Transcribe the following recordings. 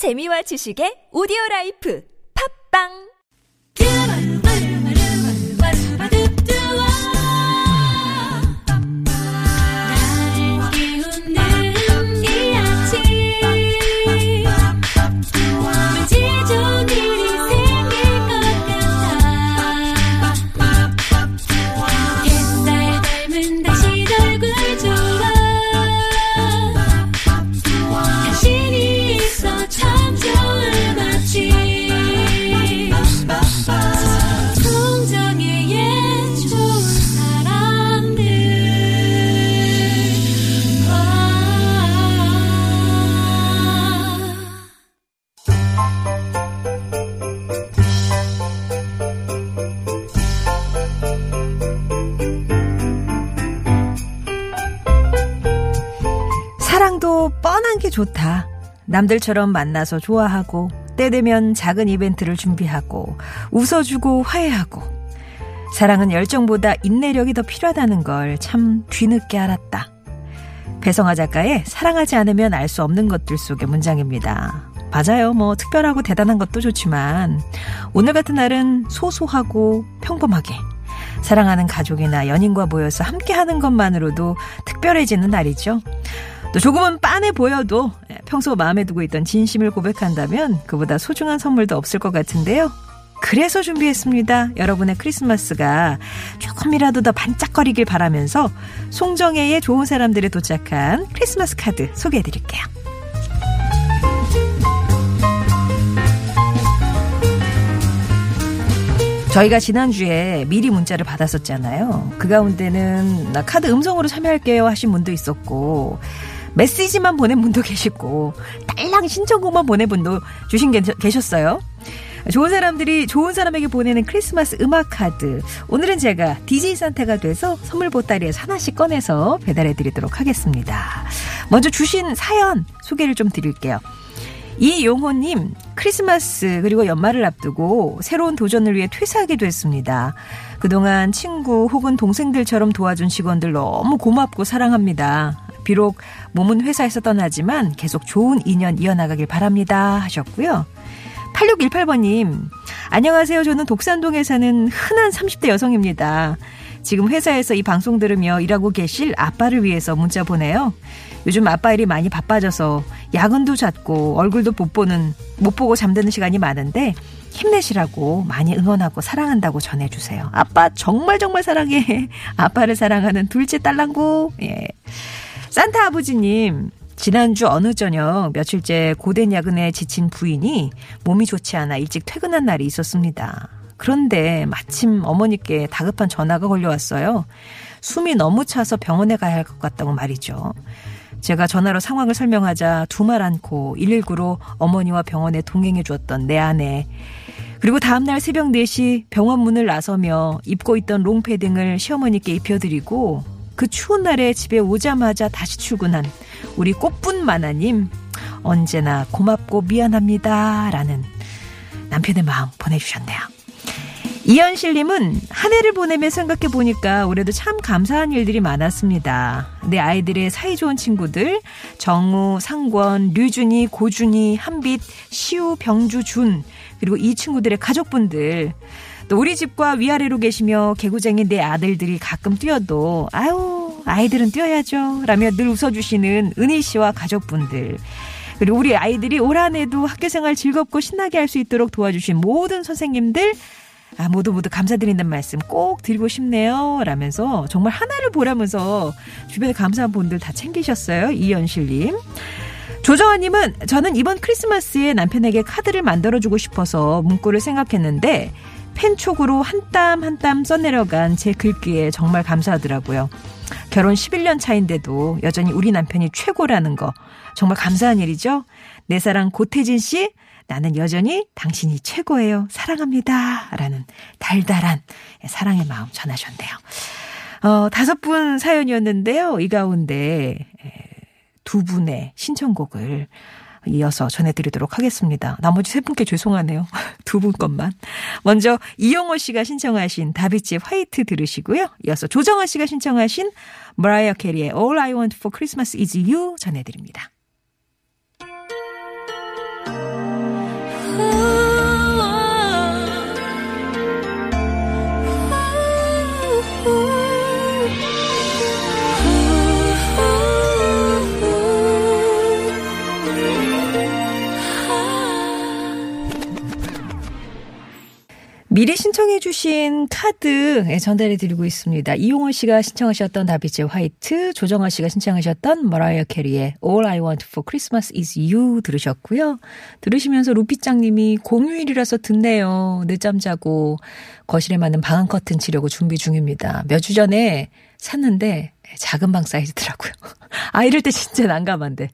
재미와 지식의 오디오 라이프. 팝빵 남들처럼 만나서 좋아하고 때 되면 작은 이벤트를 준비하고 웃어주고 화해하고 사랑은 열정보다 인내력이 더 필요하다는 걸 참 뒤늦게 알았다. 배성아 작가의 사랑하지 않으면 알 수 없는 것들 속의 문장입니다. 맞아요. 뭐 특별하고 대단한 것도 좋지만 오늘 같은 날은 소소하고 평범하게 사랑하는 가족이나 연인과 모여서 함께 하는 것만으로도 특별해지는 날이죠. 또 조금은 빤해 보여도 평소 마음에 두고 있던 진심을 고백한다면 그보다 소중한 선물도 없을 것 같은데요. 그래서 준비했습니다. 여러분의 크리스마스가 조금이라도 더 반짝거리길 바라면서 송정혜의 좋은 사람들에 도착한 크리스마스 카드 소개해 드릴게요. 저희가 지난주에 미리 문자를 받았었잖아요. 그 가운데는 나 카드 음성으로 참여할게요 하신 분도 있었고 메시지만 보낸 분도 계시고 딸랑 신청곡만 보낸 분도 주신 게 계셨어요. 좋은 사람들이 좋은 사람에게 보내는 크리스마스 음악 카드. 오늘은 제가 DJ 산타가 돼서 선물 보따리에서 하나씩 꺼내서 배달해 드리도록 하겠습니다. 먼저 주신 사연 소개를 좀 드릴게요. 이용호님, 크리스마스 그리고 연말을 앞두고 새로운 도전을 위해 퇴사하게 됐습니다. 그동안 친구 혹은 동생들처럼 도와준 직원들 너무 고맙고 사랑합니다. 비록 몸은 회사에서 떠나지만 계속 좋은 인연 이어나가길 바랍니다. 하셨고요. 8618번님, 안녕하세요. 저는 독산동에 사는 흔한 30대 여성입니다. 지금 회사에서 이 방송 들으며 일하고 계실 아빠를 위해서 문자 보내요. 요즘 아빠 일이 많이 바빠져서 야근도 잦고 얼굴도 못 보는, 못 보고 잠드는 시간이 많은데 힘내시라고 많이 응원하고 사랑한다고 전해주세요. 아빠 정말 정말 사랑해. 아빠를 사랑하는 둘째 딸랑구. 예. 산타 아버지님, 지난주 어느 저녁 며칠째 고된 야근에 지친 부인이 몸이 좋지 않아 일찍 퇴근한 날이 있었습니다. 그런데 마침 어머니께 다급한 전화가 걸려왔어요. 숨이 너무 차서 병원에 가야 할 것 같다고 말이죠. 제가 전화로 상황을 설명하자 두 말 않고 119로 어머니와 병원에 동행해 주었던 내 아내. 그리고 다음날 새벽 4시 병원 문을 나서며 입고 있던 롱패딩을 시어머니께 입혀드리고 그 추운 날에 집에 오자마자 다시 출근한 우리 꽃분 마나님 언제나 고맙고 미안합니다 라는 남편의 마음 보내주셨네요. 이현실님은 한 해를 보내며 생각해 보니까 올해도 참 감사한 일들이 많았습니다. 내 아이들의 사이좋은 친구들 정우, 상권, 류준이, 고준이, 한빛, 시우, 병주, 준 그리고 이 친구들의 가족분들 또 우리 집과 위아래로 계시며 개구쟁이 내 아들들이 가끔 뛰어도 아유 아이들은 뛰어야죠 라며 늘 웃어주시는 은희 씨와 가족분들 그리고 우리 아이들이 올 한해도 학교생활 즐겁고 신나게 할 수 있도록 도와주신 모든 선생님들 아, 모두 모두 감사드린다는 말씀 꼭 드리고 싶네요. 라면서 정말 하나를 보라면서 주변에 감사한 분들 다 챙기셨어요. 이연실님. 조정아님은 저는 이번 크리스마스에 남편에게 카드를 만들어주고 싶어서 문구를 생각했는데 펜촉으로 한 땀 한 땀 써내려간 제 글귀에 정말 감사하더라고요. 결혼 11년 차인데도 여전히 우리 남편이 최고라는 거 정말 감사한 일이죠. 내 사랑 고태진 씨 나는 여전히 당신이 최고예요. 사랑합니다. 라는 달달한 사랑의 마음 전하셨네요. 어, 다섯 분 사연이었는데요. 이 가운데 두 분의 신청곡을 이어서 전해드리도록 하겠습니다. 나머지 세 분께 죄송하네요. 두 분 것만. 먼저 이영호 씨가 신청하신 다비치의 화이트 들으시고요. 이어서 조정아 씨가 신청하신 머라이어 캐리의 All I Want for Christmas is You 전해드립니다. 신청해 주신 카드 예, 전달해 드리고 있습니다. 이용원 씨가 신청하셨던 다비치 화이트, 조정아 씨가 신청하셨던 머라이어 캐리의 All I Want for Christmas is You 들으셨고요. 들으시면서 루피짱 님이 공휴일이라서 듣네요. 늦잠 자고 거실에 맞는 방한 커튼 치려고 준비 중입니다. 몇 주 전에 샀는데 작은 방 사이즈더라고요. 아 이럴 때 진짜 난감한데.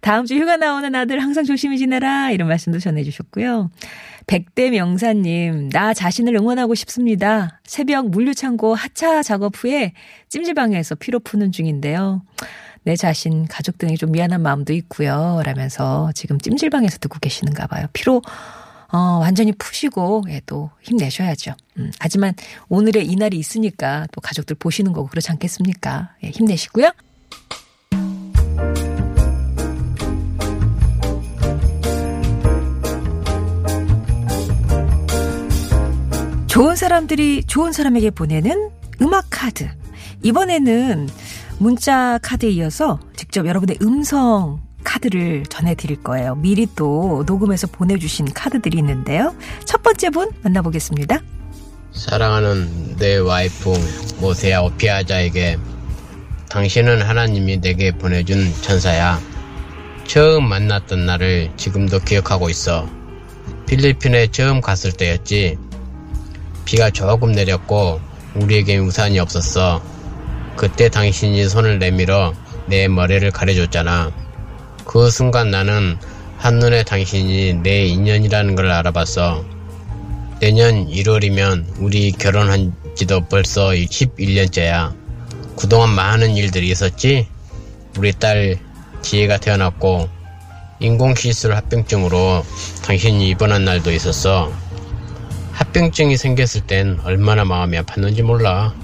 다음 주 휴가 나오는 아들 항상 조심히 지내라 이런 말씀도 전해주셨고요. 백대 명사님, 나 자신을 응원하고 싶습니다. 새벽 물류창고 하차 작업 후에 찜질방에서 피로 푸는 중인데요. 내 자신, 가족 등에 좀 미안한 마음도 있고요. 라면서 지금 찜질방에서 듣고 계시는가 봐요. 피로 어, 완전히 푸시고, 예, 또 힘내셔야죠. 음, 하지만 오늘의 이날이 있으니까 또 가족들 보시는 거고 그렇지 않겠습니까? 예, 힘내시고요. 좋은 사람들이 좋은 사람에게 보내는 음악 카드. 이번에는 문자 카드에 이어서 직접 여러분의 음성 카드를 전해드릴 거예요. 미리 또 녹음해서 보내주신 카드들이 있는데요. 첫 번째 분 만나보겠습니다. 사랑하는 내 와이프 모세야 오피아자에게 당신은 하나님이 내게 보내준 천사야. 처음 만났던 날을 지금도 기억하고 있어. 필리핀에 처음 갔을 때였지. 비가 조금 내렸고 우리에게 우산이 없었어. 그때 당신이 손을 내밀어 내 머리를 가려줬잖아. 그 순간 나는 한눈에 당신이 내 인연이라는 걸 알아봤어. 내년 1월이면 우리 결혼한 지도 벌써 11년째야. 그동안 많은 일들이 있었지? 우리 딸 지혜가 태어났고 인공시술 합병증으로 당신이 입원한 날도 있었어. 합병증이 생겼을 땐 얼마나 마음이 아팠는지 몰라.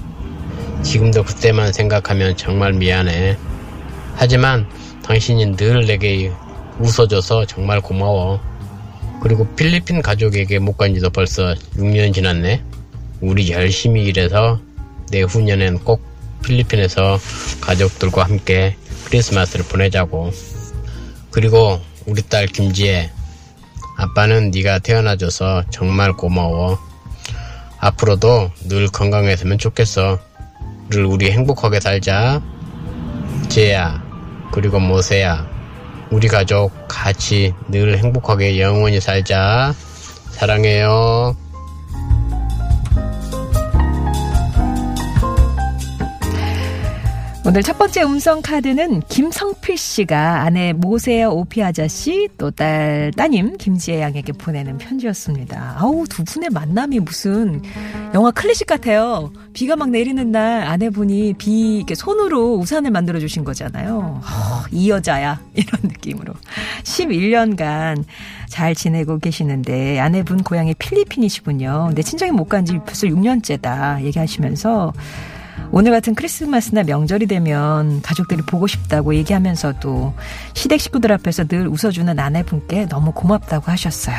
지금도 그때만 생각하면 정말 미안해. 하지만 당신이 늘 내게 웃어줘서 정말 고마워. 그리고 필리핀 가족에게 못 간 지도 벌써 6년 지났네. 우리 열심히 일해서 내 후년엔 꼭 필리핀에서 가족들과 함께 크리스마스를 보내자고. 그리고 우리 딸 김지혜. 아빠는 네가 태어나줘서 정말 고마워. 앞으로도 늘 건강했으면 좋겠어. 늘 우리 행복하게 살자. 지혜야, 그리고 모세야. 우리 가족 같이 늘 행복하게 영원히 살자. 사랑해요. 오늘 첫 번째 음성 카드는 김성필 씨가 아내 모세야 오피 아저씨 또 딸 따님 김지혜 양에게 보내는 편지였습니다. 아우 두 분의 만남이 무슨 영화 클래식 같아요. 비가 막 내리는 날 아내분이 비 이렇게 손으로 우산을 만들어 주신 거잖아요. 어, 이 여자야 이런 느낌으로 11년간 잘 지내고 계시는데 아내분 고향이 필리핀이시군요. 근데 친정에 못 간 지 벌써 6년째다 얘기하시면서 오늘 같은 크리스마스나 명절이 되면 가족들이 보고 싶다고 얘기하면서도 시댁 식구들 앞에서 늘 웃어주는 아내분께 너무 고맙다고 하셨어요.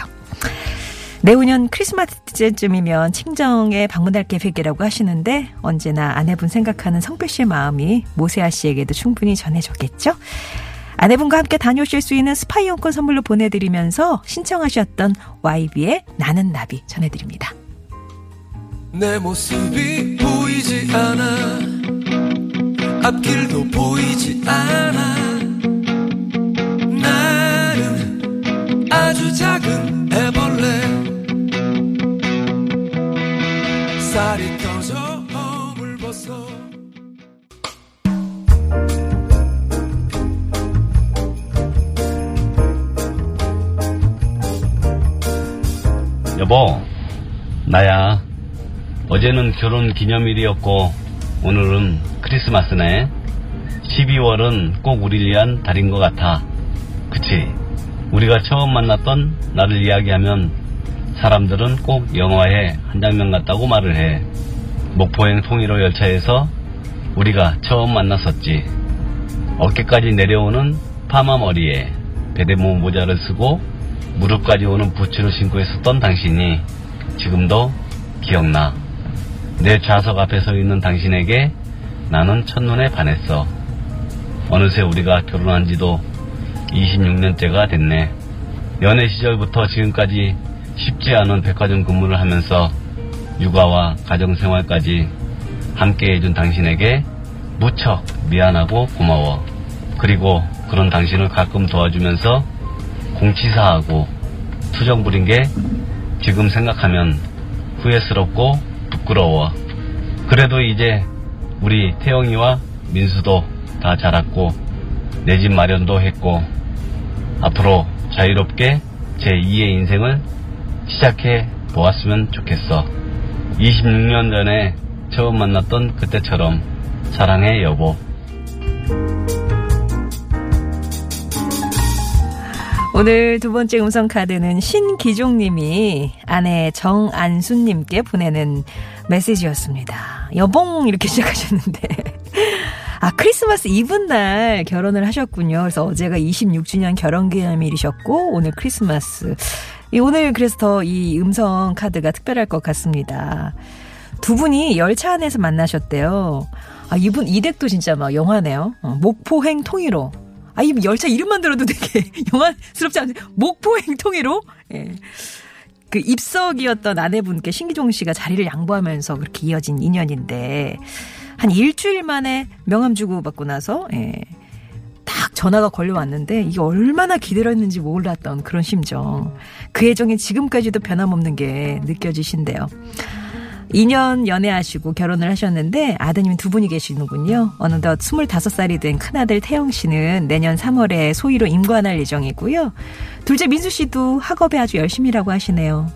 내후년 크리스마스쯤이면 친정에 방문할 계획이라고 하시는데 언제나 아내분 생각하는 성필 씨의 마음이 모세아 씨에게도 충분히 전해졌겠죠? 아내분과 함께 다녀오실 수 있는 스파 이용권 선물로 보내드리면서 신청하셨던 YB의 나는 나비 전해드립니다. 내 모습이 보이지 않아. 앞길도 보이지 않아. 나는 아주 작은 애벌레. 쌀이 터져 허물벗어. 여보, 나야. 어제는 결혼 기념일이었고, 오늘은 크리스마스네. 12월은 꼭 우리를 위한 달인 것 같아. 그치? 우리가 처음 만났던 나를 이야기하면 사람들은 꼭 영화의 한 장면 같다고 말을 해. 목포행 통일호 열차에서 우리가 처음 만났었지. 어깨까지 내려오는 파마 머리에 베데모 모자를 쓰고 무릎까지 오는 부츠를 신고 있었던 당신이 지금도 기억나. 내 좌석 앞에 서 있는 당신에게 나는 첫눈에 반했어. 어느새 우리가 결혼한 지도 26년째가 됐네. 연애 시절부터 지금까지 쉽지 않은 백화점 근무를 하면서 육아와 가정생활까지 함께 해준 당신에게 무척 미안하고 고마워. 그리고 그런 당신을 가끔 도와주면서 공치사하고 투정 부린 게 지금 생각하면 후회스럽고 부끄러워. 그래도 이제 우리 태영이와 민수도 다 자랐고 내 집 마련도 했고 앞으로 자유롭게 제 2의 인생을 시작해 보았으면 좋겠어. 26년 전에 처음 만났던 그때처럼 사랑해 여보. 오늘 두 번째 음성 카드는 신기종님이 아내 정안수님께 보내는 메시지였습니다. 여봉 이렇게 시작하셨는데 아 크리스마스 이브 날 결혼을 하셨군요. 그래서 어제가 26주년 결혼기념일이셨고 오늘 크리스마스. 이 오늘 그래서 더 이 음성 카드가 특별할 것 같습니다. 두 분이 열차 안에서 만나셨대요. 아 이분 이 댁도 진짜 막 영화네요. 어, 목포행 통일호. 아, 이 열차 이름만 들어도 되게 영화스럽지 않아요? 목포행 통일호? 예. 그 입석이었던 아내분께 신기종 씨가 자리를 양보하면서 그렇게 이어진 인연인데, 한 일주일 만에 명함 주고 받고 나서, 예. 딱 전화가 걸려왔는데, 이게 얼마나 기다렸는지 몰랐던 그런 심정. 그 애정이 지금까지도 변함없는 게 느껴지신대요. 2년 연애하시고 결혼을 하셨는데 아드님 두 분이 계시는군요. 어느덧 25살이 된 큰아들 태영 씨는 내년 3월에 소위로 임관할 예정이고요. 둘째 민수 씨도 학업에 아주 열심히 일하고 하시네요.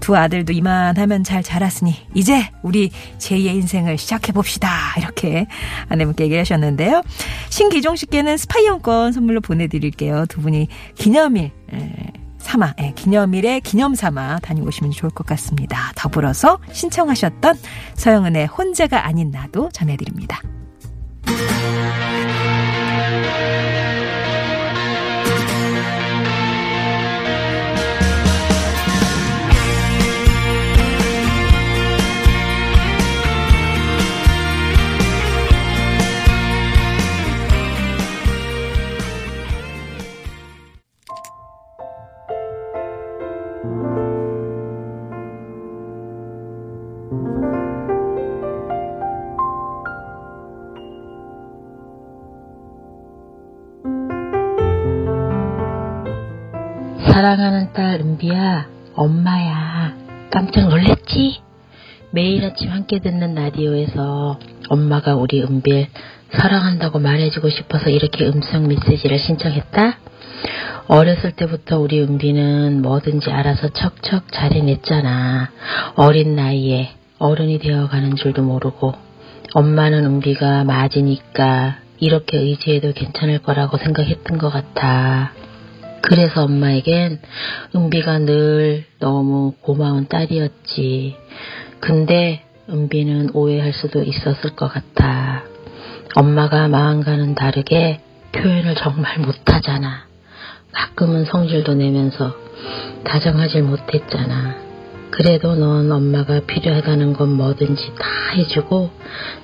두 아들도 이만하면 잘 자랐으니 이제 우리 제2의 인생을 시작해 봅시다. 이렇게 아내분께 얘기를 하셨는데요. 신기종 씨께는 스파이용권 선물로 보내드릴게요. 두 분이 기념일 에, 삼아, 예, 기념일에 기념 삼아 다녀오시면 좋을 것 같습니다. 더불어서 신청하셨던 서영은의 혼자가 아닌 나도 전해드립니다. 사랑하는 딸 은비야, 엄마야. 깜짝 놀랬지? 매일 아침 함께 듣는 라디오에서 엄마가 우리 은비를 사랑한다고 말해주고 싶어서 이렇게 음성 메시지를 신청했다? 어렸을 때부터 우리 은비는 뭐든지 알아서 척척 잘해냈잖아. 어린 나이에 어른이 되어가는 줄도 모르고 엄마는 은비가 맞으니까 이렇게 의지해도 괜찮을 거라고 생각했던 것 같아. 그래서 엄마에겐 은비가 늘 너무 고마운 딸이었지. 근데 은비는 오해할 수도 있었을 것 같아. 엄마가 마음과는 다르게 표현을 정말 못하잖아. 가끔은 성질도 내면서 다정하질 못했잖아. 그래도 넌 엄마가 필요하다는 건 뭐든지 다 해주고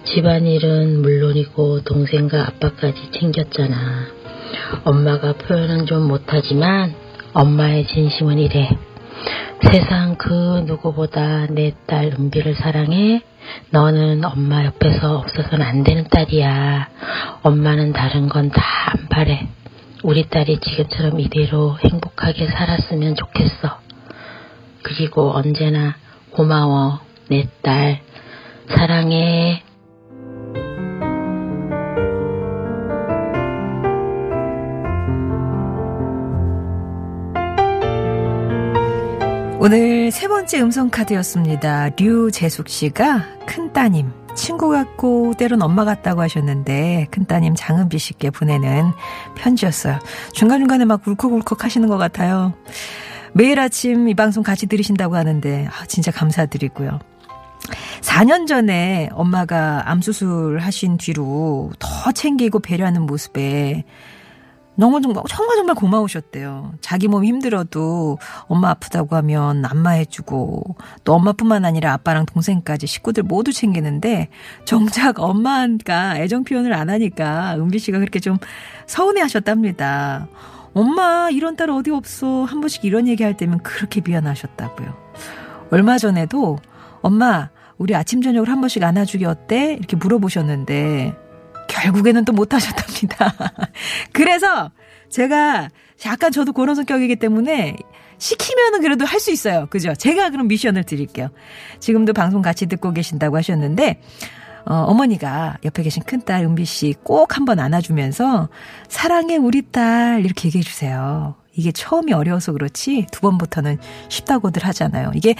집안일은 물론이고 동생과 아빠까지 챙겼잖아. 엄마가 표현은 좀 못하지만 엄마의 진심은 이래. 세상 그 누구보다 내 딸 은비를 사랑해. 너는 엄마 옆에서 없어서는 안 되는 딸이야. 엄마는 다른 건 다 안 바래. 우리 딸이 지금처럼 이대로 행복하게 살았으면 좋겠어. 그리고 언제나 고마워. 내 딸. 사랑해. 오늘 세 번째 음성 카드였습니다. 류재숙 씨가 큰 따님 친구 같고 때론 엄마 같다고 하셨는데 큰 따님 장은비 씨께 보내는 편지였어요. 중간 중간에 막 울컥울컥 하시는 것 같아요. 매일 아침 이 방송 같이 들으신다고 하는데 아, 진짜 감사드리고요. 4년 전에 엄마가 암 수술 하신 뒤로 더 챙기고 배려하는 모습에 너무 정말 정말 정말 고마우셨대요. 자기 몸 힘들어도 엄마 아프다고 하면 안마해주고 또 엄마뿐만 아니라 아빠랑 동생까지 식구들 모두 챙기는데 정작 엄마가 애정 표현을 안 하니까 은비 씨가 그렇게 좀 서운해하셨답니다. 엄마 이런 딸 어디 없어 한 번씩 이런 얘기할 때면 그렇게 미안하셨다고요. 얼마 전에도 엄마 우리 아침 저녁을 한 번씩 안아주기 어때 이렇게 물어보셨는데 결국에는 또 못하셨답니다. 그래서 제가 약간 저도 그런 성격이기 때문에 시키면은 그래도 할 수 있어요. 그죠? 제가 그럼 미션을 드릴게요. 지금도 방송 같이 듣고 계신다고 하셨는데, 어, 어머니가 옆에 계신 큰딸 은비 씨 꼭 한번 안아주면서 사랑해 우리 딸 이렇게 얘기해 주세요. 이게 처음이 어려워서 그렇지 두 번부터는 쉽다고들 하잖아요. 이게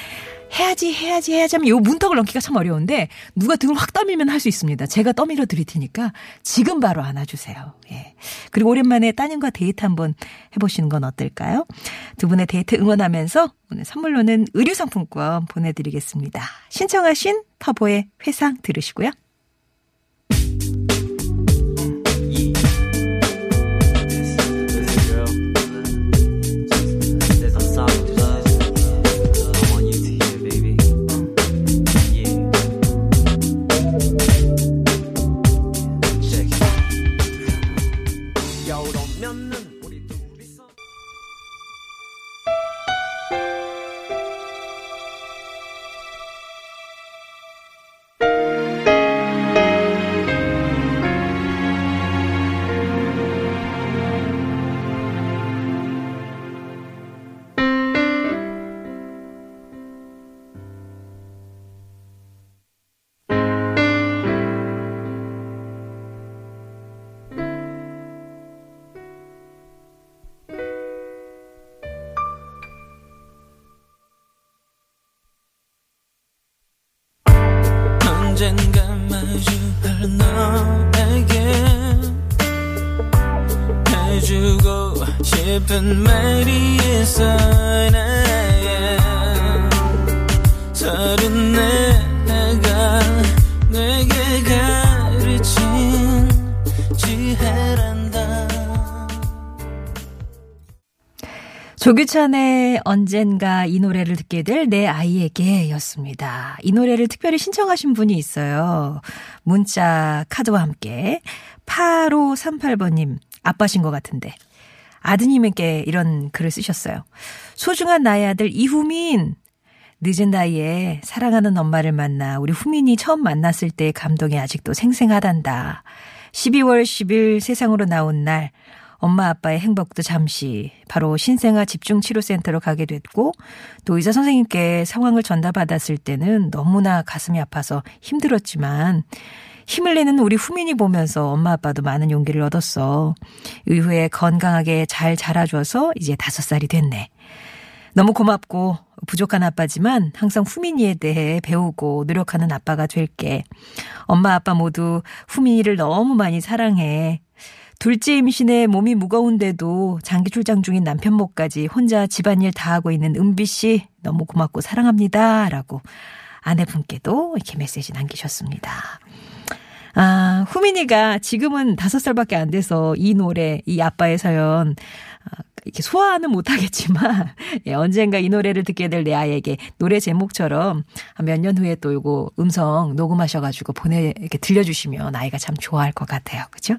해야지 해야지 해야지 하면 요 문턱을 넘기가 참 어려운데 누가 등을 확 떠밀면 할 수 있습니다. 제가 떠밀어 드릴 테니까 지금 바로 안아주세요. 예. 그리고 오랜만에 따님과 데이트 한번 해보시는 건 어떨까요? 두 분의 데이트 응원하면서 오늘 선물로는 의류 상품권 보내드리겠습니다. 신청하신 터보의 회상 들으시고요. 언젠가 마주할 너에게 해주고 싶은 말이 있어 나의 서른 내 조규찬의 언젠가 이 노래를 듣게 될 내 아이에게 였습니다. 이 노래를 특별히 신청하신 분이 있어요. 문자 카드와 함께 8538번님 아빠신 것 같은데 아드님에게 이런 글을 쓰셨어요. 소중한 나의 아들 이후민 늦은 나이에 사랑하는 엄마를 만나 우리 후민이 처음 만났을 때의 감동이 아직도 생생하단다. 12월 10일 세상으로 나온 날 엄마 아빠의 행복도 잠시 바로 신생아 집중치료센터로 가게 됐고 또 의사 선생님께 상황을 전달받았을 때는 너무나 가슴이 아파서 힘들었지만 힘을 내는 우리 후민이 보면서 엄마 아빠도 많은 용기를 얻었어. 이후에 건강하게 잘 자라줘서 이제 다섯 살이 됐네. 너무 고맙고 부족한 아빠지만 항상 후민이에 대해 배우고 노력하는 아빠가 될게. 엄마 아빠 모두 후민이를 너무 많이 사랑해. 둘째 임신에 몸이 무거운데도 장기 출장 중인 남편 목까지 혼자 집안일 다 하고 있는 은비 씨 너무 고맙고 사랑합니다. 라고 아내분께도 이렇게 메시지 남기셨습니다. 아, 후민이가 지금은 다섯 살밖에 안 돼서 이 노래, 이 아빠의 사연, 아, 이렇게 소화는 못하겠지만, 예, 언젠가 이 노래를 듣게 될 내 아이에게 노래 제목처럼 몇 년 후에 또 이거 음성 녹음하셔가지고 보내, 이렇게 들려주시면 아이가 참 좋아할 것 같아요. 그죠?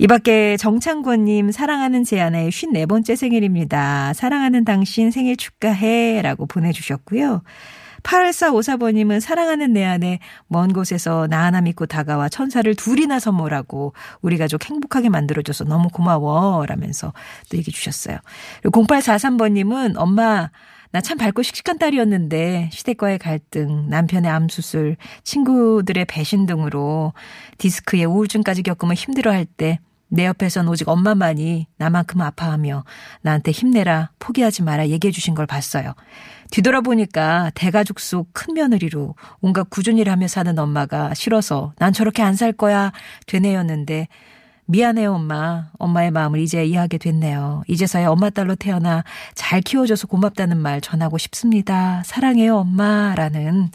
이 밖에 정창권님 사랑하는 제 아내의 54번째 생일입니다. 사랑하는 당신 생일 축하해 라고 보내주셨고요. 8454번님은 사랑하는 내 아내 먼 곳에서 나 하나 믿고 다가와 천사를 둘이나 선물하고 우리 가족 행복하게 만들어줘서 너무 고마워 라면서 또 얘기 주셨어요. 그리고 0843번님은 엄마 나 참 밝고 씩씩한 딸이었는데 시댁과의 갈등, 남편의 암수술, 친구들의 배신 등으로 디스크에 우울증까지 겪으면 힘들어할 때 내 옆에선 오직 엄마만이 나만큼 아파하며 나한테 힘내라, 포기하지 마라 얘기해 주신 걸 봤어요. 뒤돌아보니까 대가족 속 큰 며느리로 온갖 꾸준일 하며 사는 엄마가 싫어서 난 저렇게 안 살 거야 되뇌였는데 미안해요 엄마. 엄마의 마음을 이제 이해하게 됐네요. 이제서야 엄마 딸로 태어나 잘 키워줘서 고맙다는 말 전하고 싶습니다. 사랑해요 엄마 라는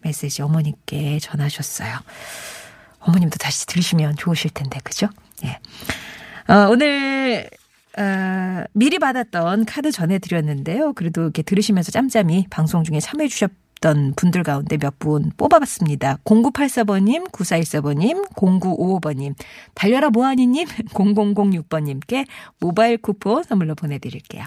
메시지 어머님께 전하셨어요. 어머님도 다시 들으시면 좋으실 텐데 그죠? 예. 어, 오늘 어, 미리 받았던 카드 전해드렸는데요. 그래도 이렇게 들으시면서 짬짬이 방송 중에 참여해주셨 던 분들 가운데 몇 분 뽑아봤습니다. 0984번님, 9414번님, 0955번님, 달려라 모하니님, 0006번님께 모바일 쿠폰 선물로 보내드릴게요.